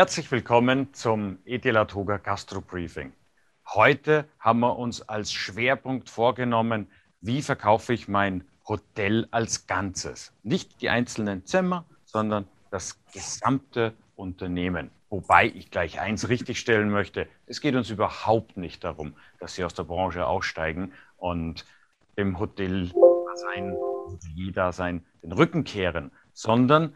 Herzlich willkommen zum Etelatoga Gastro Briefing. Heute haben wir uns als Schwerpunkt vorgenommen, wie verkaufe ich mein Hotel als Ganzes. Nicht die einzelnen Zimmer, sondern das gesamte Unternehmen. Wobei ich gleich eins richtigstellen möchte, es geht uns überhaupt nicht darum, dass Sie aus der Branche aussteigen und dem Hotel sein, Hotelierdasein den Rücken kehren, sondern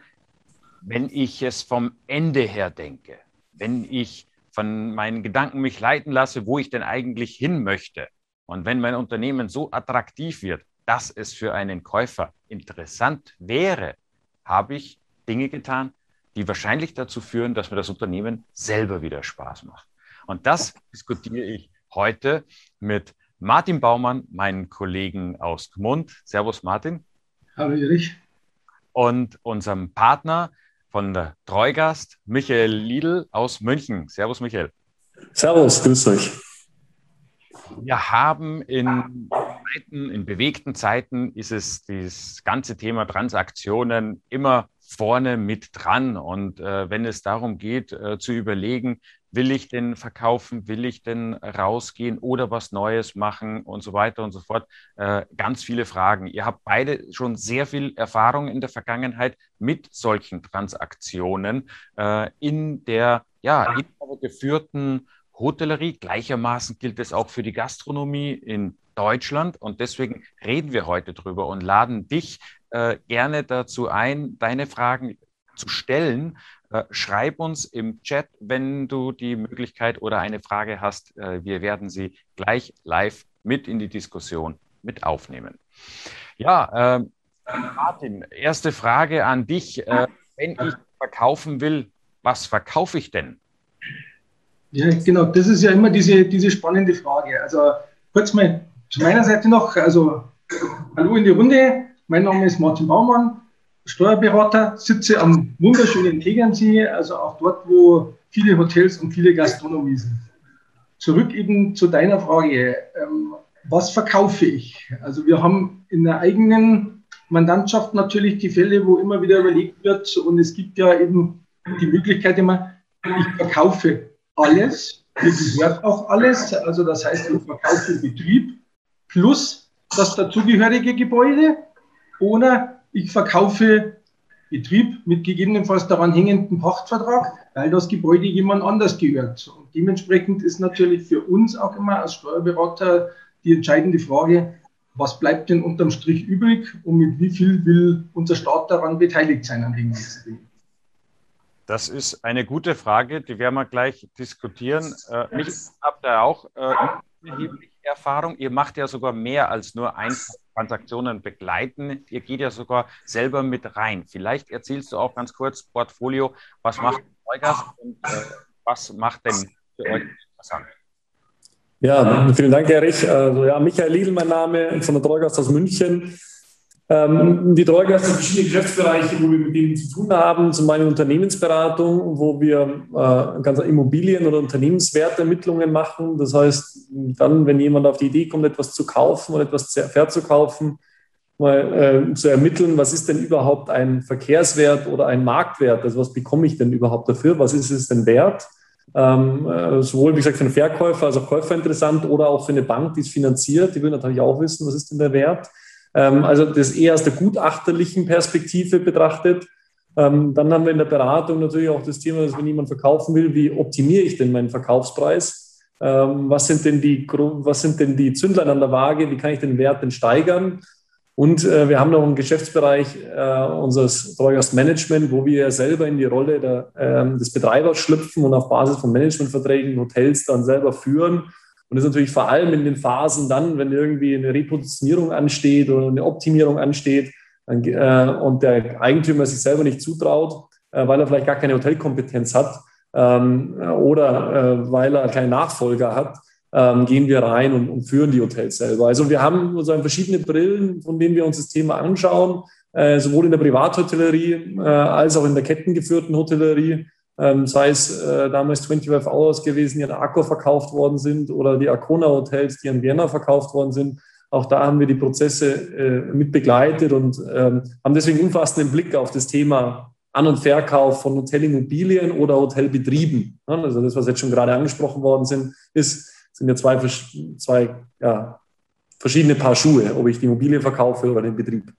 wenn ich es vom Ende her denke, wenn ich von meinen Gedanken mich leiten lasse, wo ich denn eigentlich hin möchte und wenn mein Unternehmen so attraktiv wird, dass es für einen Käufer interessant wäre, habe ich Dinge getan, die wahrscheinlich dazu führen, dass mir das Unternehmen selber wieder Spaß macht. Und das diskutiere ich heute mit Martin Baumann, meinen Kollegen aus Gmund. Servus Martin. Hallo Erich. Und unserem Partner, von der Treugast, Michael Liedl aus München. Servus, Michael. Servus, grüß euch. Wir haben in Zeiten, in bewegten Zeiten ist es das ganze Thema Transaktionen immer vorne mit dran. Und äh, wenn es darum geht, äh, zu überlegen, will ich denn verkaufen, will ich denn rausgehen oder was Neues machen und so weiter und so fort, äh, ganz viele Fragen. Ihr habt beide schon sehr viel Erfahrung in der Vergangenheit mit solchen Transaktionen äh, in der ja, geführten Hotellerie. Gleichermaßen gilt es auch für die Gastronomie in Deutschland. Und deswegen reden wir heute drüber und laden dich äh, gerne dazu ein, deine Fragen zu stellen. Äh, schreib uns im Chat, wenn du die Möglichkeit oder eine Frage hast. Äh, wir werden sie gleich live mit in die Diskussion mit aufnehmen. Ja, äh, Martin, erste Frage an dich. Äh, wenn ich verkaufen will, was verkaufe ich denn? Ja, genau, das ist ja immer diese, diese spannende Frage. Also kurz mal zu meiner Seite noch, also hallo in die Runde, mein Name ist Martin Baumann, Steuerberater, sitze am wunderschönen Tegernsee, also auch dort, wo viele Hotels und viele Gastronomie sind. Zurück eben zu deiner Frage, ähm, was verkaufe ich? Also wir haben in der eigenen Mandantschaft natürlich die Fälle, wo immer wieder überlegt wird und es gibt ja eben die Möglichkeit immer, ich verkaufe alles, mir gehört auch alles. Also das heißt, ich verkaufe Betrieb plus das dazugehörige Gebäude oder ich verkaufe Betrieb mit gegebenenfalls daran hängenden Pachtvertrag, weil das Gebäude jemand anders gehört. Und dementsprechend ist natürlich für uns auch immer als Steuerberater die entscheidende Frage, was bleibt denn unterm Strich übrig und mit wie viel will unser Staat daran beteiligt sein an dem ganzen Ding? Das ist eine gute Frage, die werden wir gleich diskutieren. Äh, mich habt ihr auch äh, erhebliche Erfahrung. Ihr macht ja sogar mehr als nur Transaktionen begleiten. Ihr geht ja sogar selber mit rein. Vielleicht erzählst du auch ganz kurz Portfolio, was macht Neugast und äh, was macht denn für euch interessant? Ja, vielen Dank, Erich. Also, ja, Michael Liedl, mein Name, von der Treugast aus München. Ähm, die Treugas sind verschiedene Geschäftsbereiche, wo wir mit denen zu tun haben. Zum einen Unternehmensberatung, wo wir äh, ganz Immobilien- oder Unternehmenswertermittlungen machen. Das heißt, dann, wenn jemand auf die Idee kommt, etwas zu kaufen oder etwas verzukaufen, mal äh, zu ermitteln, was ist denn überhaupt ein Verkehrswert oder ein Marktwert? Also was bekomme ich denn überhaupt dafür? Was ist es denn wert? Ähm, äh, sowohl, wie gesagt, für einen Verkäufer als auch Käufer interessant oder auch für eine Bank, die es finanziert. Die will natürlich auch wissen, was ist denn der Wert? Ähm, also das eher aus der gutachterlichen Perspektive betrachtet. Ähm, dann haben wir in der Beratung natürlich auch das Thema, dass wenn jemand verkaufen will, wie optimiere ich denn meinen Verkaufspreis? Ähm, was, sind denn die, was sind denn die Zündlein an der Waage? Wie kann ich den Wert denn steigern? Und äh, wir haben noch einen Geschäftsbereich äh, unseres Treugastmanagement, wo wir selber in die Rolle der, des Betreibers schlüpfen und auf Basis von Managementverträgen Hotels dann selber führen und das ist natürlich vor allem in den Phasen dann, wenn irgendwie eine Repositionierung ansteht oder eine Optimierung ansteht dann, äh, und der Eigentümer sich selber nicht zutraut, äh, weil er vielleicht gar keine Hotelkompetenz hat ähm, oder äh, weil er keinen Nachfolger hat, ähm, gehen wir rein und, und, führen die Hotels selber. Also wir haben sozusagen verschiedene Brillen, von denen wir uns das Thema anschauen, äh, sowohl in der Privathotellerie äh, als auch in der kettengeführten Hotellerie ähm, sei es äh, damals 25 Hours gewesen, die an Accor verkauft worden sind oder die Arcona Hotels, die an Vienna verkauft worden sind. Auch da haben wir die Prozesse äh, mit begleitet und ähm, haben deswegen umfassenden Blick auf das Thema An- und Verkauf von Hotelimmobilien oder Hotelbetrieben. Also das, was jetzt schon gerade angesprochen worden sind, ist, sind ja zwei, zwei ja, verschiedene Paar Schuhe, ob ich die Immobilie verkaufe oder den Betrieb.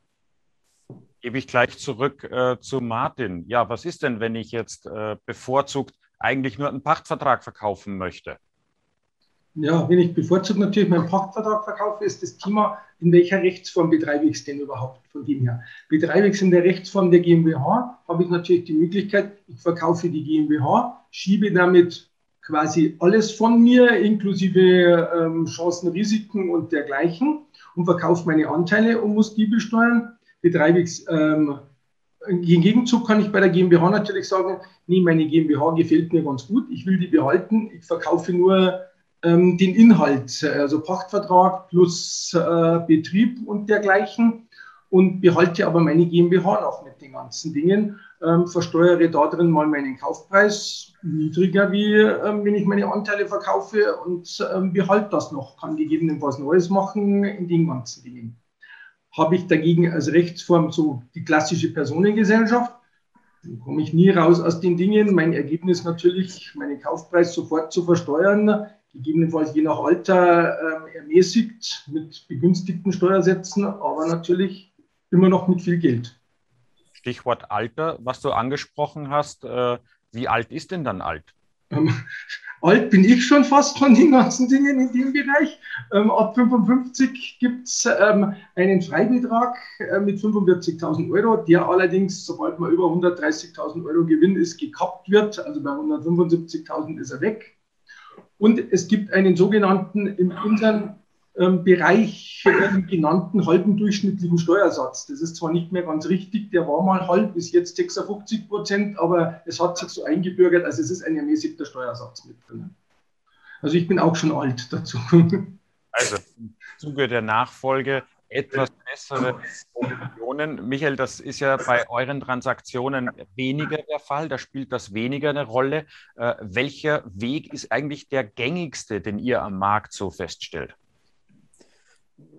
Gebe ich gleich zurück äh, zu Martin. Ja, was ist denn, wenn ich jetzt äh, bevorzugt eigentlich nur einen Pachtvertrag verkaufen möchte? Ja, wenn ich bevorzugt natürlich meinen Pachtvertrag verkaufe, ist das Thema, in welcher Rechtsform betreibe ich es denn überhaupt von dem her. Betreibe ich es in der Rechtsform der GmbH, habe ich natürlich die Möglichkeit, ich verkaufe die GmbH, schiebe damit quasi alles von mir, inklusive ähm, Chancen, Risiken und dergleichen und verkaufe meine Anteile und muss die besteuern. Ich es ähm, im Gegenzug kann ich bei der GmbH natürlich sagen, nee, meine GmbH gefällt mir ganz gut, ich will die behalten, ich verkaufe nur ähm, den Inhalt, also Pachtvertrag plus äh, Betrieb und dergleichen und behalte aber meine GmbH noch mit den ganzen Dingen, ähm, versteuere da drin mal meinen Kaufpreis niedriger, wie ähm, wenn ich meine Anteile verkaufe und ähm, behalte das noch, kann gegebenenfalls Neues machen in den ganzen Dingen. Habe ich dagegen als Rechtsform so die klassische Personengesellschaft, dann komme ich nie raus aus den Dingen. Mein Ergebnis natürlich, meinen Kaufpreis sofort zu versteuern, gegebenenfalls je nach Alter äh, ermäßigt mit begünstigten Steuersätzen, aber natürlich immer noch mit viel Geld. Stichwort Alter, was du angesprochen hast. Äh, wie alt ist denn dann alt? Ähm, alt bin ich schon fast von den ganzen Dingen in dem Bereich. Ähm, ab 55 gibt es ähm, einen Freibetrag äh, mit 45.000 Euro, der allerdings, sobald man über 130.000 Euro Gewinn ist, gekappt wird. Also bei 175.000 ist er weg. Und es gibt einen sogenannten in unserem ähm, Bereich äh, genannten halben durchschnittlichen Steuersatz. Das ist zwar nicht mehr ganz richtig, der war mal halb, ist jetzt 56 Prozent, aber es hat sich so eingebürgert, also es ist ein ermäßigter Steuersatz mit drin. Also ich bin auch schon alt dazu. Also im Zuge der Nachfolge etwas bessere Provisionen. Michael, das ist ja bei euren Transaktionen weniger der Fall, da spielt das weniger eine Rolle. Äh, welcher Weg ist eigentlich der gängigste, den ihr am Markt so feststellt?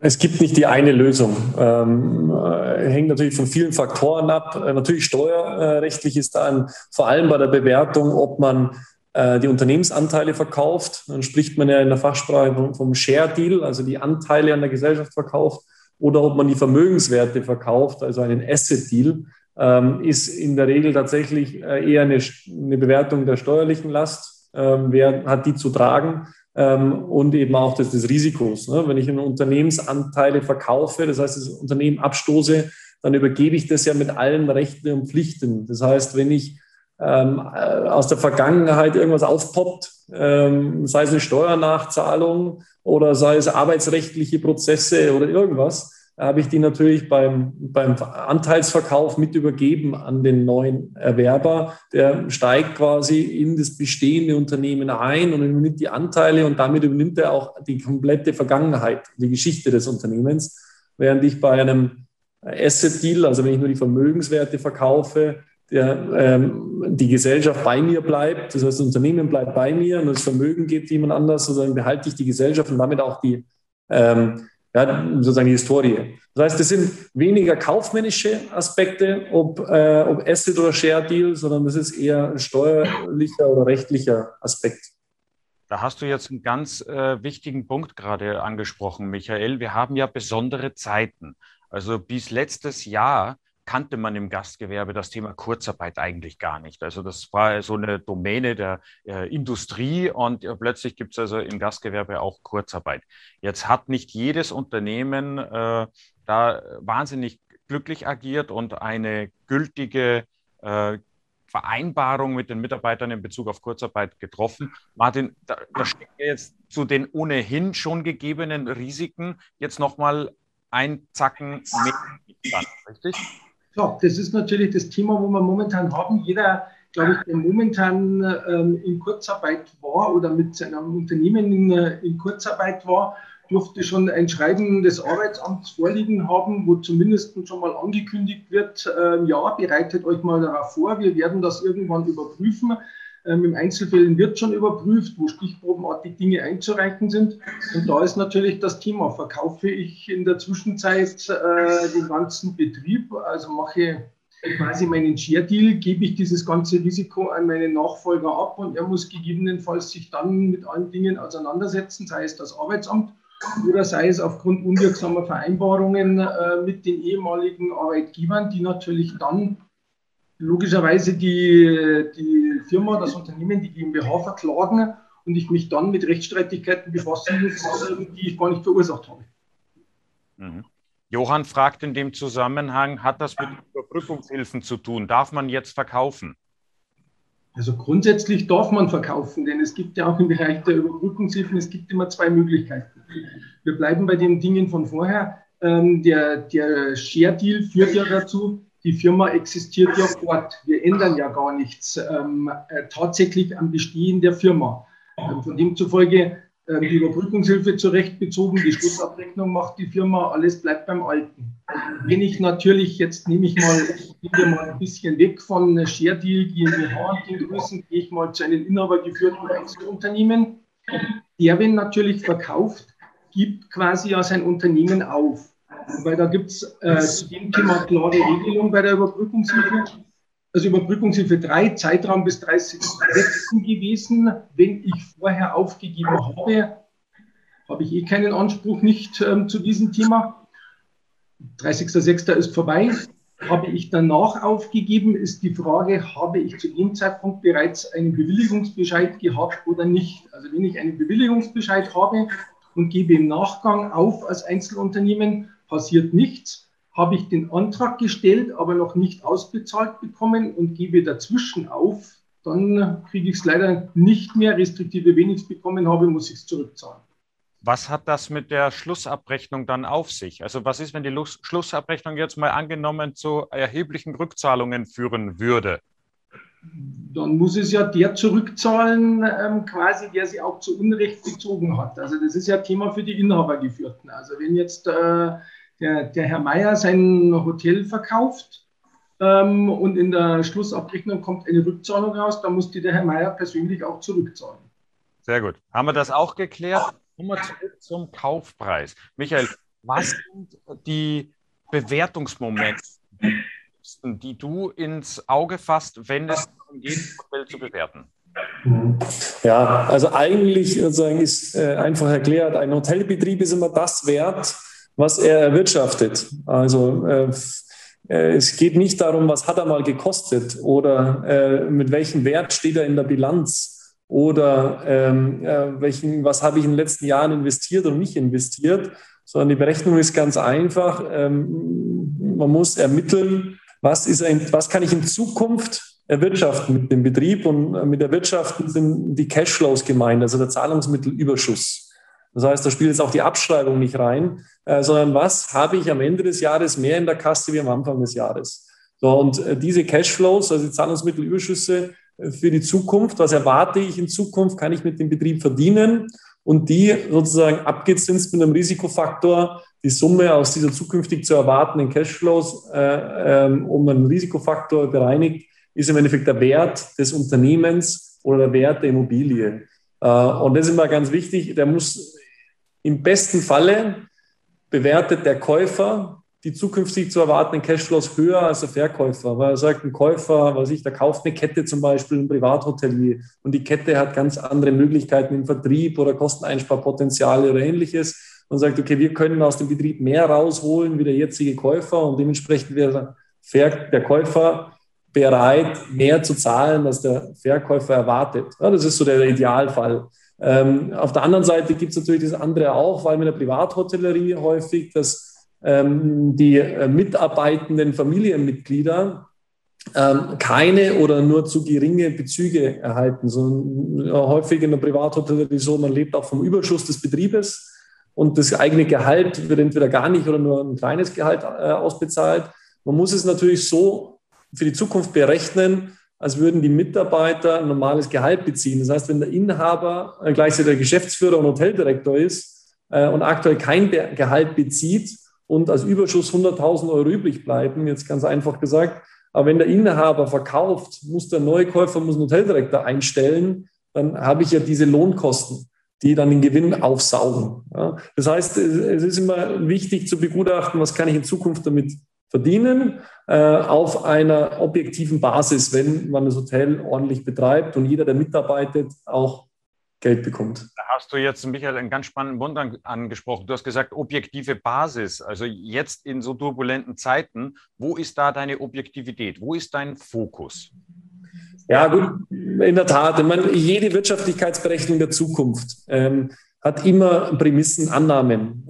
Es gibt nicht die eine Lösung. Ähm, äh, hängt natürlich von vielen Faktoren ab. Äh, natürlich steuerrechtlich ist dann vor allem bei der Bewertung, ob man äh, die Unternehmensanteile verkauft. Dann spricht man ja in der Fachsprache vom, vom Share Deal, also die Anteile an der Gesellschaft verkauft oder ob man die Vermögenswerte verkauft, also einen Asset Deal, ähm, ist in der Regel tatsächlich äh, eher eine, eine, Bewertung der steuerlichen Last. Ähm, wer hat die zu tragen? Ähm, und eben auch des, des Risikos. Ne? Wenn ich Unternehmensanteile verkaufe, das heißt, das Unternehmen abstoße, dann übergebe ich das ja mit allen Rechten und Pflichten. Das heißt, wenn ich ähm, äh, aus der Vergangenheit irgendwas aufpoppt, ähm, sei es eine Steuernachzahlung oder sei es arbeitsrechtliche Prozesse oder irgendwas, habe ich die natürlich beim, beim Anteilsverkauf mit übergeben an den neuen Erwerber. Der steigt quasi in das bestehende Unternehmen ein und übernimmt die Anteile und damit übernimmt er auch die komplette Vergangenheit, die Geschichte des Unternehmens. Während ich bei einem Asset Deal, also wenn ich nur die Vermögenswerte verkaufe, der, ähm, die Gesellschaft bei mir bleibt, das heißt, das Unternehmen bleibt bei mir und das Vermögen geht jemand anders, sondern behalte ich die Gesellschaft und damit auch die, ähm, ja, sozusagen die Historie. Das heißt, das sind weniger kaufmännische Aspekte, ob, äh, ob Asset oder Share Deal, sondern das ist eher ein steuerlicher oder rechtlicher Aspekt. Da hast du jetzt einen ganz äh, wichtigen Punkt gerade angesprochen, Michael. Wir haben ja besondere Zeiten. Also bis letztes Jahr kannte man im Gastgewerbe das Thema Kurzarbeit eigentlich gar nicht. Also das war so eine Domäne der äh, Industrie und äh, plötzlich gibt es also im Gastgewerbe auch Kurzarbeit. Jetzt hat nicht jedes Unternehmen äh, da wahnsinnig glücklich agiert und eine gültige äh, Vereinbarung mit den Mitarbeitern in Bezug auf Kurzarbeit getroffen. Martin, da, da steckt jetzt zu den ohnehin schon gegebenen Risiken jetzt nochmal ein Zacken mehr richtig? Ja, das ist natürlich das Thema, wo wir momentan haben. Jeder, glaube ich, der momentan ähm, in Kurzarbeit war oder mit seinem Unternehmen in, äh, in Kurzarbeit war, durfte schon ein Schreiben des Arbeitsamts vorliegen haben, wo zumindest schon mal angekündigt wird, äh, ja, bereitet euch mal darauf vor, wir werden das irgendwann überprüfen. Ähm, Im Einzelfällen wird schon überprüft, wo stichprobenartig Dinge einzureichen sind. Und da ist natürlich das Thema, verkaufe ich in der Zwischenzeit äh, den ganzen Betrieb, also mache quasi meinen Share-Deal, gebe ich dieses ganze Risiko an meinen Nachfolger ab und er muss gegebenenfalls sich dann mit allen Dingen auseinandersetzen, sei es das Arbeitsamt oder sei es aufgrund unwirksamer Vereinbarungen äh, mit den ehemaligen Arbeitgebern, die natürlich dann logischerweise die, die Firma, das Unternehmen, die GmbH verklagen und ich mich dann mit Rechtsstreitigkeiten befassen muss, die ich gar nicht verursacht habe. Mhm. Johann fragt in dem Zusammenhang, hat das mit Überbrückungshilfen zu tun? Darf man jetzt verkaufen? Also grundsätzlich darf man verkaufen, denn es gibt ja auch im Bereich der Überbrückungshilfen, es gibt immer zwei Möglichkeiten. Wir bleiben bei den Dingen von vorher. Ähm, der der Share-Deal führt ja dazu, die Firma existiert ja fort. Wir ändern ja gar nichts ähm, äh, tatsächlich am Bestehen der Firma. Ähm, von demzufolge ähm, die Überbrückungshilfe zurechtbezogen, die Schlussabrechnung macht die Firma, alles bleibt beim Alten. Wenn ich natürlich, jetzt nehme ich mal, wir mal ein bisschen weg von Share Deal, GmbH den Größen, gehe ich mal zu einem inhabergeführten Einzelunternehmen. Der, wenn natürlich verkauft, gibt quasi ja sein Unternehmen auf. Weil da gibt es äh, zu dem Thema klare Regelung bei der Überbrückungshilfe. Also Überbrückungshilfe 3, Zeitraum bis 30.06. gewesen. Wenn ich vorher aufgegeben habe, habe ich eh keinen Anspruch nicht ähm, zu diesem Thema. 30.06. ist vorbei. Habe ich danach aufgegeben, ist die Frage, habe ich zu dem Zeitpunkt bereits einen Bewilligungsbescheid gehabt oder nicht? Also wenn ich einen Bewilligungsbescheid habe und gebe im Nachgang auf als Einzelunternehmen, passiert nichts. Habe ich den Antrag gestellt, aber noch nicht ausbezahlt bekommen und gebe dazwischen auf, dann kriege ich es leider nicht mehr, restriktive wenn ich es bekommen habe, muss ich es zurückzahlen. Was hat das mit der Schlussabrechnung dann auf sich? Also was ist, wenn die Schlussabrechnung jetzt mal angenommen zu erheblichen Rückzahlungen führen würde? Dann muss es ja der zurückzahlen, ähm, quasi, der sie auch zu Unrecht bezogen hat. Also das ist ja Thema für die Inhabergeführten. Also wenn jetzt äh, der, der Herr Meier sein Hotel verkauft ähm, und in der Schlussabrechnung kommt eine Rückzahlung raus, dann muss die der Herr Meier persönlich auch zurückzahlen. Sehr gut. Haben wir das auch geklärt? Kommen wir zurück zum Kaufpreis. Michael, was sind die Bewertungsmomente, die du ins Auge fasst, wenn es darum geht, Hotel zu bewerten? Ja, also eigentlich sozusagen ist äh, einfach erklärt, ein Hotelbetrieb ist immer das wert, was er erwirtschaftet. Also äh, äh, es geht nicht darum, was hat er mal gekostet oder äh, mit welchem Wert steht er in der Bilanz oder ähm, äh, welchen, was habe ich in den letzten Jahren investiert und nicht investiert, sondern die Berechnung ist ganz einfach. Ähm, man muss ermitteln, was, ist ein, was kann ich in Zukunft erwirtschaften mit dem Betrieb und äh, mit Erwirtschaften sind die Cashflows gemeint, also der Zahlungsmittelüberschuss. Das heißt, da spielt jetzt auch die Abschreibung nicht rein, äh, sondern was habe ich am Ende des Jahres mehr in der Kasse wie am Anfang des Jahres. So, und äh, diese Cashflows, also die Zahlungsmittelüberschüsse äh, für die Zukunft, was erwarte ich in Zukunft, kann ich mit dem Betrieb verdienen und die sozusagen abgezinst mit einem Risikofaktor, die Summe aus dieser zukünftig zu erwartenden Cashflows äh, ähm, um einen Risikofaktor bereinigt, ist im Endeffekt der Wert des Unternehmens oder der Wert der Immobilie. Äh, und das ist immer ganz wichtig, der muss im besten Falle bewertet der Käufer die zukünftig zu erwartenden Cashflows höher als der Verkäufer. Weil er sagt, ein Käufer, was ich, der kauft eine Kette zum Beispiel, ein Privathotelier und die Kette hat ganz andere Möglichkeiten im Vertrieb oder Kosteneinsparpotenziale oder ähnliches und sagt, okay, wir können aus dem Betrieb mehr rausholen wie der jetzige Käufer und dementsprechend wäre der Käufer bereit, mehr zu zahlen, als der Verkäufer erwartet. Ja, das ist so der Idealfall. Ähm, auf der anderen Seite gibt es natürlich das andere auch, weil mit der Privathotellerie häufig, dass ähm, die äh, mitarbeitenden Familienmitglieder ähm, keine oder nur zu geringe Bezüge erhalten. So, äh, häufig in der Privathotellerie so, man lebt auch vom Überschuss des Betriebes und das eigene Gehalt wird entweder gar nicht oder nur ein kleines Gehalt äh, ausbezahlt. Man muss es natürlich so für die Zukunft berechnen, als würden die Mitarbeiter ein normales Gehalt beziehen. Das heißt, wenn der Inhaber äh, gleichzeitig der Geschäftsführer und Hoteldirektor ist äh, und aktuell kein Gehalt bezieht und als Überschuss 100.000 Euro übrig bleiben, jetzt ganz einfach gesagt, aber wenn der Inhaber verkauft, muss der Neukäufer muss einen Hoteldirektor einstellen, dann habe ich ja diese Lohnkosten, die dann den Gewinn aufsaugen. Das heißt, es ist immer wichtig zu begutachten, was kann ich in Zukunft damit verdienen äh, auf einer objektiven Basis, wenn man das Hotel ordentlich betreibt und jeder, der mitarbeitet, auch Geld bekommt. Da hast du jetzt, Michael, einen ganz spannenden Punkt an, angesprochen. Du hast gesagt, objektive Basis. Also jetzt in so turbulenten Zeiten, wo ist da deine Objektivität? Wo ist dein Fokus? Ja, gut, in der Tat. Ich meine, jede Wirtschaftlichkeitsberechnung der Zukunft ähm, hat immer Prämissen, Annahmen.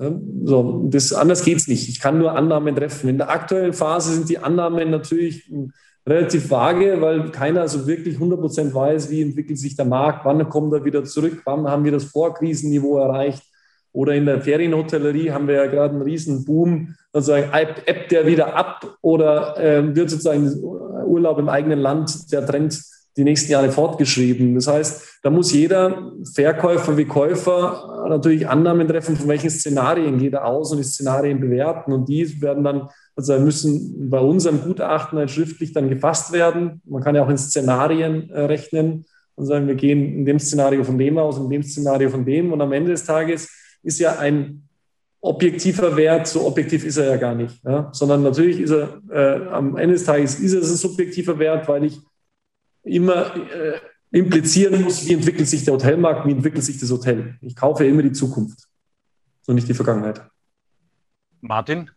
So, das, anders geht es nicht. Ich kann nur Annahmen treffen. In der aktuellen Phase sind die Annahmen natürlich relativ vage, weil keiner so wirklich 100% weiß, wie entwickelt sich der Markt, wann kommt er wieder zurück, wann haben wir das Vorkrisenniveau erreicht. Oder in der Ferienhotellerie haben wir ja gerade einen riesen Boom, sozusagen ebbt der wieder ab oder äh, wird sozusagen Urlaub im eigenen Land der Trend die nächsten Jahre fortgeschrieben. Das heißt, da muss jeder Verkäufer wie Käufer natürlich Annahmen treffen, von welchen Szenarien geht er aus und die Szenarien bewerten. Und die werden dann, also müssen bei unserem Gutachten halt schriftlich dann gefasst werden. Man kann ja auch in Szenarien äh, rechnen und sagen, wir gehen in dem Szenario von dem aus, in dem Szenario von dem. Und am Ende des Tages ist ja ein objektiver Wert, so objektiv ist er ja gar nicht, ja? sondern natürlich ist er, äh, am Ende des Tages ist es ein subjektiver Wert, weil ich immer äh, implizieren muss, wie entwickelt sich der Hotelmarkt, wie entwickelt sich das Hotel. Ich kaufe immer die Zukunft und nicht die Vergangenheit. Martin?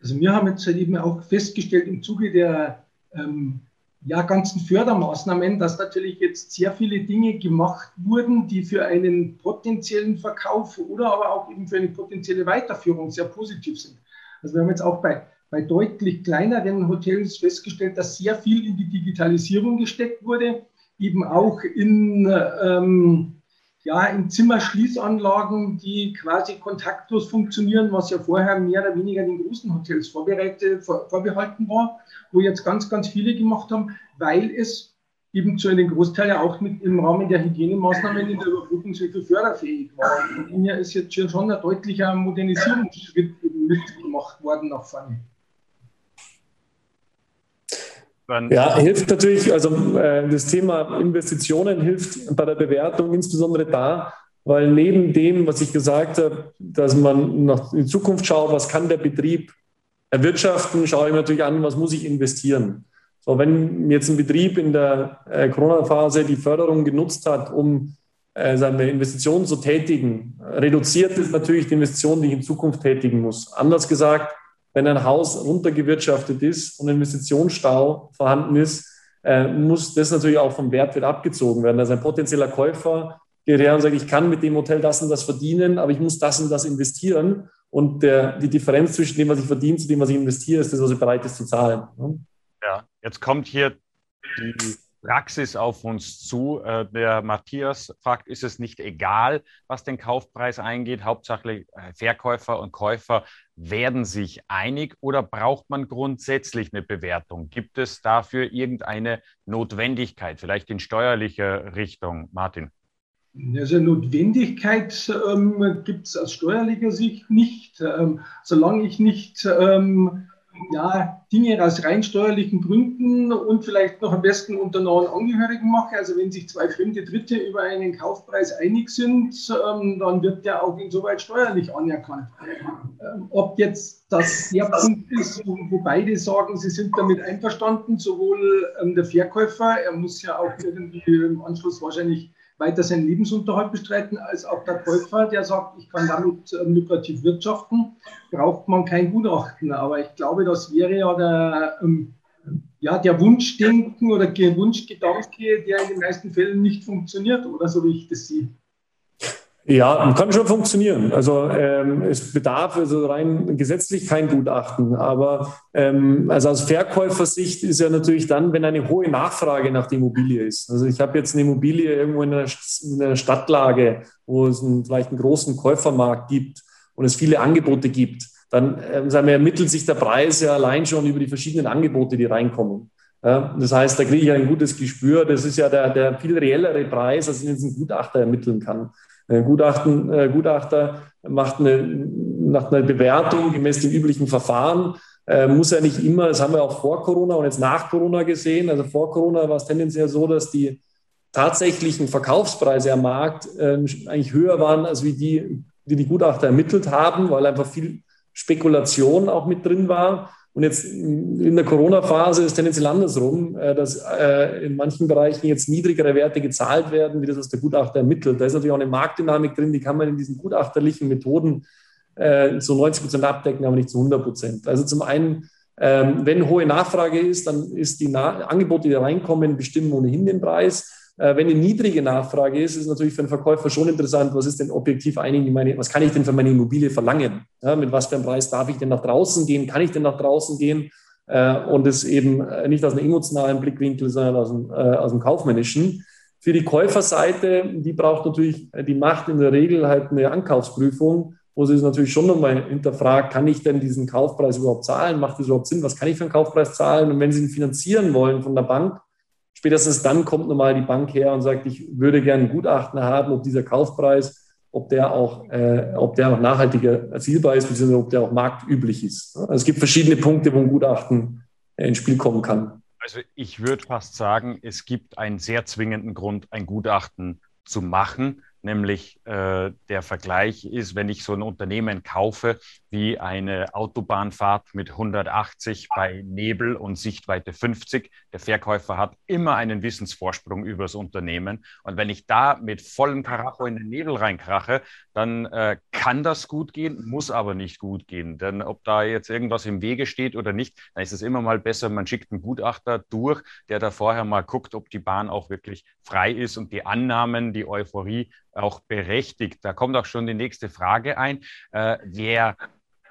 Also wir haben jetzt halt eben auch festgestellt im Zuge der ähm, ja, ganzen Fördermaßnahmen, dass natürlich jetzt sehr viele Dinge gemacht wurden, die für einen potenziellen Verkauf oder aber auch eben für eine potenzielle Weiterführung sehr positiv sind. Also wir haben jetzt auch bei bei deutlich kleineren Hotels festgestellt, dass sehr viel in die Digitalisierung gesteckt wurde, eben auch in, ähm, ja, in Zimmerschließanlagen, die quasi kontaktlos funktionieren, was ja vorher mehr oder weniger den großen Hotels vorbereitet, vor, vorbehalten war, wo jetzt ganz, ganz viele gemacht haben, weil es eben zu einem Großteil ja auch mit im Rahmen der Hygienemaßnahmen in der Überbrückungshilfe förderfähig war. Dem her ist jetzt schon ein deutlicher Modernisierungsschritt eben mitgemacht worden nach vorne. Ja, hilft natürlich, also äh, das Thema Investitionen hilft bei der Bewertung insbesondere da, weil neben dem, was ich gesagt habe, dass man noch in Zukunft schaut, was kann der Betrieb erwirtschaften, schaue ich mir natürlich an, was muss ich investieren. So, wenn jetzt ein Betrieb in der äh, Corona-Phase die Förderung genutzt hat, um äh, seine Investitionen zu tätigen, reduziert es natürlich die Investitionen, die ich in Zukunft tätigen muss. Anders gesagt, wenn ein Haus runtergewirtschaftet ist und Investitionsstau vorhanden ist, äh, muss das natürlich auch vom Wert wieder abgezogen werden. Also ein potenzieller Käufer geht her und sagt, ich kann mit dem Hotel das und das verdienen, aber ich muss das und das investieren. Und der, die Differenz zwischen dem, was ich verdiene, zu dem, was ich investiere, ist das, was ich bereit ist zu zahlen. Ja, jetzt kommt hier die Praxis auf uns zu. Äh, der Matthias fragt, ist es nicht egal, was den Kaufpreis eingeht? Hauptsächlich äh, Verkäufer und Käufer werden sich einig oder braucht man grundsätzlich eine Bewertung? Gibt es dafür irgendeine Notwendigkeit, vielleicht in steuerlicher Richtung? Martin. Also Notwendigkeit ähm, gibt es aus steuerlicher Sicht nicht. Ähm, solange ich nicht ähm, ja, Dinge aus rein steuerlichen Gründen und vielleicht noch am besten unter neuen Angehörigen mache. Also wenn sich zwei fremde Dritte über einen Kaufpreis einig sind, ähm, dann wird der auch insoweit steuerlich anerkannt. Ähm, ob jetzt das der Punkt ist, wo, wo, beide sagen, sie sind damit einverstanden, sowohl ähm, der Verkäufer, er muss ja auch irgendwie im Anschluss wahrscheinlich weiter seinen Lebensunterhalt bestreiten, als auch der Käufer, der sagt, ich kann damit ähm, lukrativ wirtschaften, braucht man kein Gutachten. Aber ich glaube, das wäre ja der, ähm, ja, der Wunschdenken oder Wunschgedanke, der in den meisten Fällen nicht funktioniert, oder so wie ich das sehe. Ja, kann schon funktionieren. Also ähm, es bedarf also rein gesetzlich kein Gutachten. Aber ähm, also aus Verkäufersicht ist ja natürlich dann, wenn eine hohe Nachfrage nach der Immobilie ist. Also ich habe jetzt eine Immobilie irgendwo in einer, in einer Stadtlage, wo es einen, vielleicht einen großen Käufermarkt gibt und es viele Angebote gibt, dann ähm, sagen wir, ermittelt sich der Preis ja allein schon über die verschiedenen Angebote, die reinkommen. Ja, das heißt, da kriege ich ein gutes Gespür. Das ist ja der, der viel reellere Preis, als ich jetzt ein Gutachter ermitteln kann. Gutachten, äh, Gutachter macht eine, macht eine Bewertung gemäß dem üblichen Verfahren. Äh, muss ja nicht immer, das haben wir auch vor Corona und jetzt nach Corona gesehen. Also vor Corona war es tendenziell so, dass die tatsächlichen Verkaufspreise am Markt äh, eigentlich höher waren, als wie die, die die Gutachter ermittelt haben, weil einfach viel Spekulation auch mit drin war. Und jetzt in der Corona-Phase ist tendenziell andersrum, äh, dass äh, in manchen Bereichen jetzt niedrigere Werte gezahlt werden, wie das aus der Gutachter ermittelt. Da ist natürlich auch eine Marktdynamik drin, die kann man in diesen gutachterlichen Methoden äh, zu 90 Prozent abdecken, aber nicht zu 100 Prozent. Also zum einen, ähm, wenn hohe Nachfrage ist, dann ist die Angebote, die reinkommen, bestimmen ohnehin den Preis. Äh, wenn eine niedrige Nachfrage ist, ist natürlich für den Verkäufer schon interessant, was ist denn objektiv eigentlich meine, was kann ich denn für meine Immobilie verlangen? Ja, mit was für einem Preis darf ich denn nach draußen gehen? Kann ich denn nach draußen gehen? Äh, und es eben äh, nicht aus einem emotionalen Blickwinkel, sondern aus dem, aus dem kaufmännischen. Für die Käuferseite, die braucht natürlich, die macht in der Regel halt eine Ankaufsprüfung, wo sie es natürlich schon nochmal hinterfragt, kann ich denn diesen Kaufpreis überhaupt zahlen? Macht das überhaupt Sinn? Was kann ich für einen Kaufpreis zahlen? Und wenn Sie ihn finanzieren wollen von der Bank, Spätestens dann kommt nochmal die Bank her und sagt, ich würde gerne ein Gutachten haben, ob dieser Kaufpreis, ob der auch, äh, ob der auch nachhaltiger erzielbar ist, beziehungsweise ob der auch marktüblich ist. Also es gibt verschiedene Punkte, wo ein Gutachten äh, ins Spiel kommen kann. Also ich würde fast sagen, es gibt einen sehr zwingenden Grund, ein Gutachten zu machen nämlich äh, der Vergleich ist, wenn ich so ein Unternehmen kaufe wie eine Autobahnfahrt mit 180 bei Nebel und Sichtweite 50. Der Verkäufer hat immer einen Wissensvorsprung über das Unternehmen. Und wenn ich da mit vollem Karacho in den Nebel reinkrache, dann äh, kann das gut gehen, muss aber nicht gut gehen. Denn ob da jetzt irgendwas im Wege steht oder nicht, dann ist es immer mal besser, man schickt einen Gutachter durch, der da vorher mal guckt, ob die Bahn auch wirklich frei ist und die Annahmen, die Euphorie auch berechtigt. Da kommt auch schon die nächste Frage ein. Äh, wer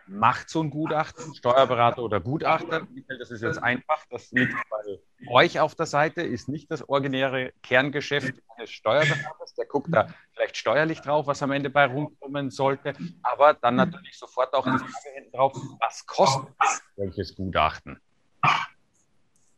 macht so ein Gutachten, Steuerberater oder Gutachter? Das ist jetzt einfach. Das liegt bei euch auf der Seite, ist nicht das originäre Kerngeschäft eines Steuerberaters. Der guckt da vielleicht steuerlich drauf, was am Ende bei rumkommen sollte, aber dann natürlich sofort auch die Frage drauf, was kostet solches Gutachten?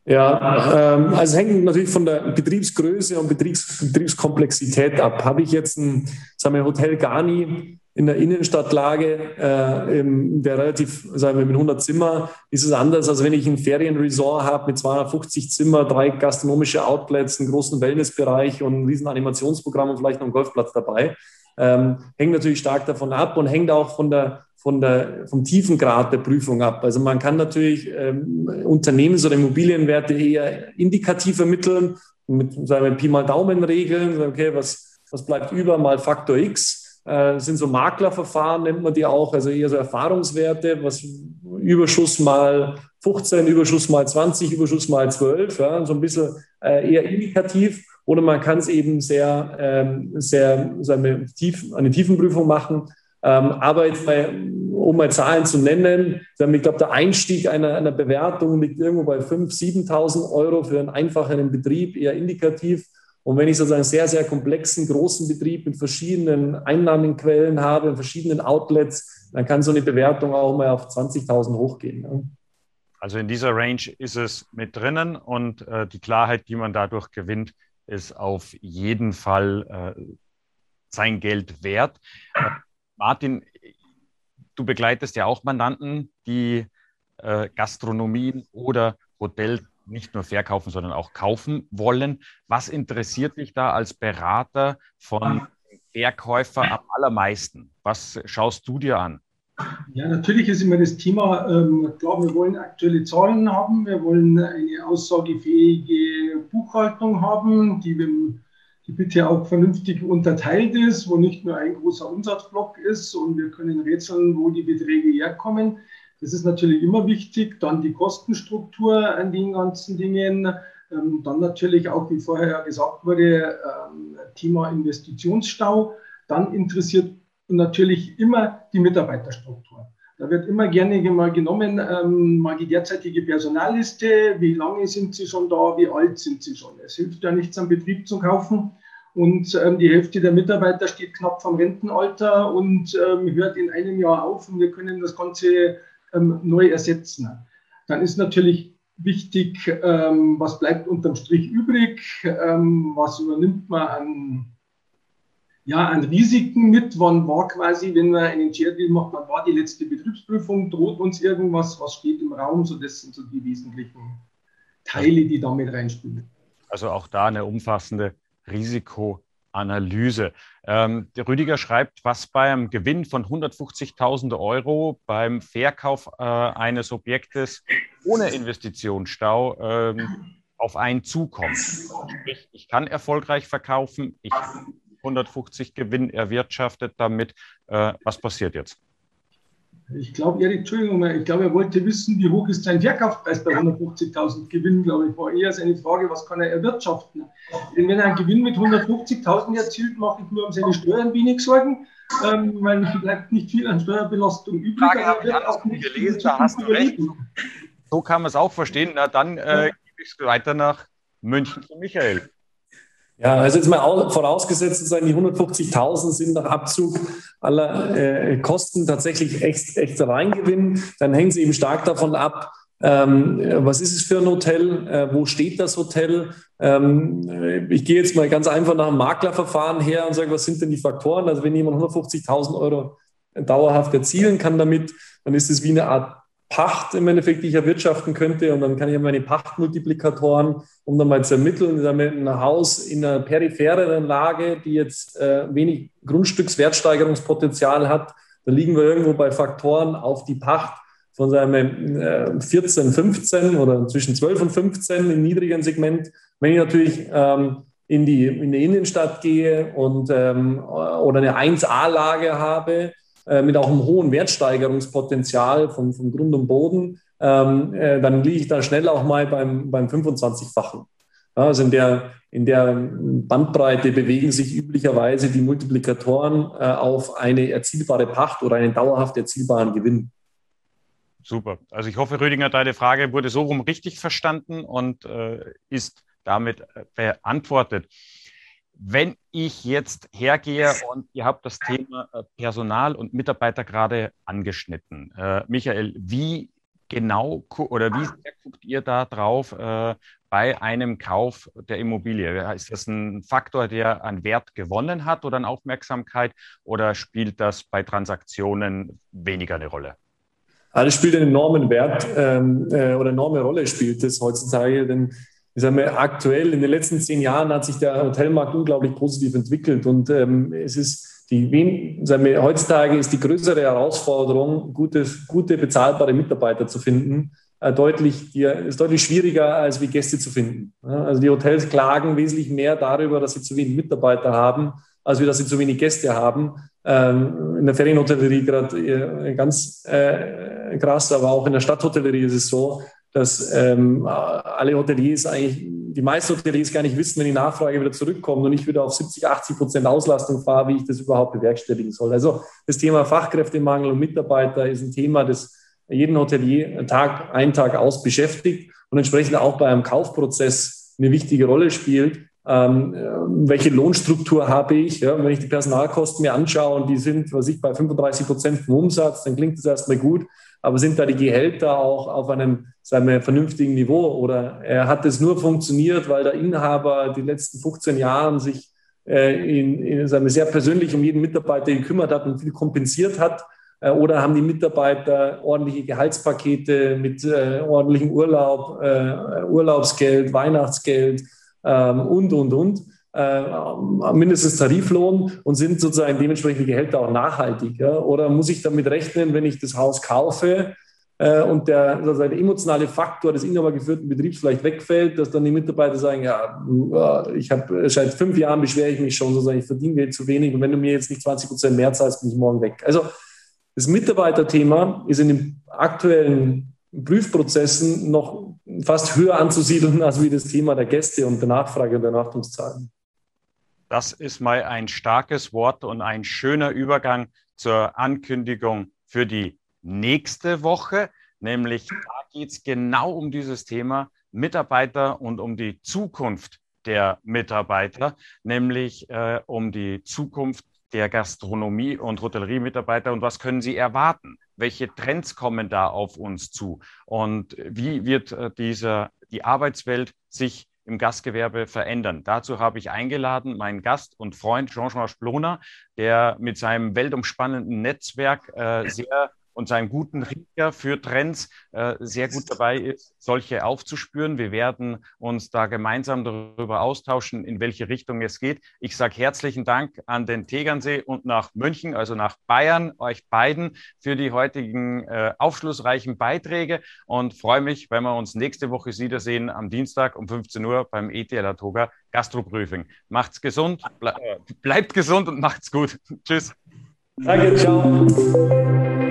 Ja, ähm, also hängt natürlich von der Betriebsgröße und Betriebs Betriebskomplexität ab. Habe ich jetzt ein, sagen wir, Hotel Garni in der Innenstadtlage, äh, im, der relativ, sagen wir, mit 100 Zimmer, ist es anders, als wenn ich ein Ferienresort habe mit 250 Zimmer, drei gastronomische Outlets, einen großen Wellnessbereich und ein riesen Animationsprogramm und vielleicht noch einen Golfplatz dabei. Ähm, hängt natürlich stark davon ab und hängt auch von der von der, vom Tiefengrad der Prüfung ab. Also man kann natürlich ähm, Unternehmens- oder Immobilienwerte eher indikativ ermitteln, mit sagen wir, Pi mal Daumen-Regeln, okay, was, was bleibt über mal Faktor X. Äh, sind so Maklerverfahren, nennt man die auch, also eher so Erfahrungswerte, was Überschuss mal 15, Überschuss mal 20, Überschuss mal 12, ja, so ein bisschen äh, eher indikativ. Oder man kann es eben sehr, ähm, sehr tief, eine Tiefenprüfung machen, aber jetzt mal, um mal Zahlen zu nennen, ich glaube, der Einstieg einer, einer Bewertung liegt irgendwo bei 5.000, 7.000 Euro für einen einfachen Betrieb, eher indikativ. Und wenn ich sozusagen einen sehr, sehr komplexen, großen Betrieb mit verschiedenen Einnahmenquellen habe, verschiedenen Outlets, dann kann so eine Bewertung auch mal auf 20.000 hochgehen. Ne? Also in dieser Range ist es mit drinnen und äh, die Klarheit, die man dadurch gewinnt, ist auf jeden Fall äh, sein Geld wert. Martin, du begleitest ja auch Mandanten, die äh, Gastronomien oder Hotels nicht nur verkaufen, sondern auch kaufen wollen. Was interessiert dich da als Berater von Verkäufer am allermeisten? Was schaust du dir an? Ja, natürlich ist immer das Thema, ähm, klar, wir wollen aktuelle Zahlen haben, wir wollen eine aussagefähige Buchhaltung haben, die wir die bitte auch vernünftig unterteilt ist, wo nicht nur ein großer Umsatzblock ist und wir können rätseln, wo die Beträge herkommen. Das ist natürlich immer wichtig. Dann die Kostenstruktur an den ganzen Dingen. Ähm, dann natürlich auch, wie vorher gesagt wurde, ähm, Thema Investitionsstau. Dann interessiert natürlich immer die Mitarbeiterstruktur. Da wird immer gerne mal genommen, ähm, mal die derzeitige Personalliste, wie lange sind Sie schon da, wie alt sind Sie schon. Es hilft ja nichts, einen Betrieb zu kaufen und ähm, die Hälfte der Mitarbeiter steht knapp vom Rentenalter und ähm, hört in einem Jahr auf und wir können das Ganze ähm, neu ersetzen. Dann ist natürlich wichtig, ähm, was bleibt unterm Strich übrig, ähm, was übernimmt man an ja, an Risiken mit. Wann war quasi, wenn man einen Deal macht, wann war die letzte Betriebsprüfung? Droht uns irgendwas? Was steht im Raum? So, das sind so die wesentlichen Teile, die damit reinspielen. Also auch da eine umfassende Risikoabwägung Analyse. Ähm, der Rüdiger schreibt, was beim Gewinn von 150.000 Euro beim Verkauf äh, eines Objektes ohne Investitionsstau ähm, auf einen zukommt. Sprich, ich kann erfolgreich verkaufen, ich 150 Gewinn erwirtschaftet damit. Äh, was passiert jetzt? Ich glaube, Erik, Entschuldigung, ich glaube, er wollte wissen, wie hoch ist sein Verkaufspreis bei 150.000 Gewinn, glaube ich, war eher seine Frage, was kann er erwirtschaften? Denn wenn er einen Gewinn mit 150.000 erzielt, mache ich nur um seine Steuern wenig Sorgen, ähm, weil bleibt nicht viel an Steuerbelastung übrig. Frage habe ich auch nicht gelesen, da hast du recht. So kann man es auch verstehen. Na, dann äh, gebe ich es weiter nach München zu Michael. Ja, also jetzt mal vorausgesetzt, sozusagen die 150.000 sind nach Abzug aller äh, Kosten tatsächlich echt, echt Reingewinn. Dann hängen sie eben stark davon ab, ähm, was ist es für ein Hotel? Äh, wo steht das Hotel? Ähm, ich gehe jetzt mal ganz einfach nach dem Maklerverfahren her und sage, was sind denn die Faktoren? Also wenn jemand 150.000 Euro dauerhaft erzielen kann damit, dann ist es wie eine Art Pacht im Endeffekt, die ich erwirtschaften könnte. Und dann kann ich meine Pachtmultiplikatoren, um dann mal zu ermitteln, ein Haus in einer peripheren Lage, die jetzt äh, wenig Grundstückswertsteigerungspotenzial hat, da liegen wir irgendwo bei Faktoren auf die Pacht von seinem äh, 14, 15 oder zwischen 12 und 15 im niedrigen Segment. Wenn ich natürlich ähm, in, die, in die Innenstadt gehe und ähm, oder eine 1A-Lage habe, äh, mit auch einem hohen Wertsteigerungspotenzial vom, vom Grund und Boden, ähm, äh, dann liege ich da schnell auch mal beim, beim 25-fachen. Ja, also in der, in der Bandbreite bewegen sich üblicherweise die Multiplikatoren äh, auf eine erzielbare Pacht oder einen dauerhaft erzielbaren Gewinn. Super. Also ich hoffe, Rüdiger, deine Frage wurde so rum richtig verstanden und äh, ist damit äh, beantwortet. Wenn ich jetzt hergehe und ihr habt das Thema äh, Personal und Mitarbeiter gerade angeschnitten. Äh, Michael, wie genau oder wie guckt ihr da drauf äh, bei einem Kauf der Immobilie? Ist das ein Faktor, der an Wert gewonnen hat oder an Aufmerksamkeit oder spielt das bei Transaktionen weniger eine Rolle? Alles spielt einen enormen Wert ähm, äh, oder enorme Rolle spielt es heutzutage, denn ich sage mal, aktuell in den letzten zehn Jahren hat sich der Hotelmarkt unglaublich positiv entwickelt und ähm, es ist die, sagen wir, heutzutage ist die größere Herausforderung, gute, gute bezahlbare Mitarbeiter zu finden, äh, deutlich, die, ist deutlich schwieriger als wie Gäste zu finden. Also die Hotels klagen wesentlich mehr darüber, dass sie zu wenig Mitarbeiter haben, als wie dass sie zu wenig Gäste haben. Ähm, in der Ferienhotellerie gerade äh, ganz äh, krass, aber auch in der Stadthotellerie ist es so, dass ähm, alle Hoteliers eigentlich, die meisten Hoteliers gar nicht wissen, wenn die Nachfrage wieder zurückkommt und ich wieder auf 70, 80 Prozent Auslastung fahre, wie ich das überhaupt bewerkstelligen soll. Also das Thema Fachkräftemangel und Mitarbeiter ist ein Thema, das jeden Hotelier Tag ein, Tag aus beschäftigt und entsprechend auch bei einem Kaufprozess eine wichtige Rolle spielt. Ähm, welche Lohnstruktur habe ich? Ja, wenn ich die Personalkosten mir anschaue und die sind, was ich, bei 35 Prozent vom Umsatz, dann klingt das erstmal gut aber sind da die Gehälter auch auf einem sagen wir, vernünftigen Niveau? Oder er hat es nur funktioniert, weil der Inhaber die letzten 15 Jahre sich äh, in, in sagen wir, sehr persönlich um jeden Mitarbeiter gekümmert hat und viel kompensiert hat? Äh, oder haben die Mitarbeiter ordentliche Gehaltspakete mit äh, ordentlichem Urlaub, äh, Urlaubsgeld, Weihnachtsgeld ähm, und, und, und? Äh, mindestens Tariflohn und sind sozusagen dementsprechend Gehälter auch nachhaltig? Ja? Oder muss ich damit rechnen, wenn ich das Haus kaufe äh, und der, sozusagen der emotionale Faktor des inhabergeführten Betriebs vielleicht wegfällt, dass dann die Mitarbeiter sagen, ja, ich habe seit fünf Jahren beschwere ich mich schon, sozusagen, ich verdiene Geld zu wenig und wenn du mir jetzt nicht 20 Prozent mehr zahlst, bin ich morgen weg. Also das Mitarbeiterthema ist in den aktuellen Prüfprozessen noch fast höher anzusiedeln als wie das Thema der Gäste und der Nachfrage und der Nachtungszahlen. Das ist mal ein starkes Wort und ein schöner Übergang zur Ankündigung für die nächste Woche. Nämlich da geht es genau um dieses Thema Mitarbeiter und um die Zukunft der Mitarbeiter, nämlich äh, um die Zukunft der Gastronomie- und Hotellerie-Mitarbeiter und was können sie erwarten? Welche Trends kommen da auf uns zu? Und wie wird äh, dieser, die Arbeitswelt sich im Gastgewerbe verändern. Dazu habe ich eingeladen meinen Gast und Freund Jean-Jean Sploner, der mit seinem weltumspannenden Netzwerk äh, sehr und seinem guten Riecher für Trends äh, sehr gut dabei ist, solche aufzuspüren. Wir werden uns da gemeinsam darüber austauschen, in welche Richtung es geht. Ich sage herzlichen Dank an den Tegernsee und nach München, also nach Bayern, euch beiden für die heutigen äh, aufschlussreichen Beiträge und freue mich, wenn wir uns nächste Woche wiedersehen am Dienstag um 15 Uhr beim ETL Toga Gastroprüfing. Macht's gesund, ble bleibt gesund und macht's gut. Tschüss. Danke, ciao.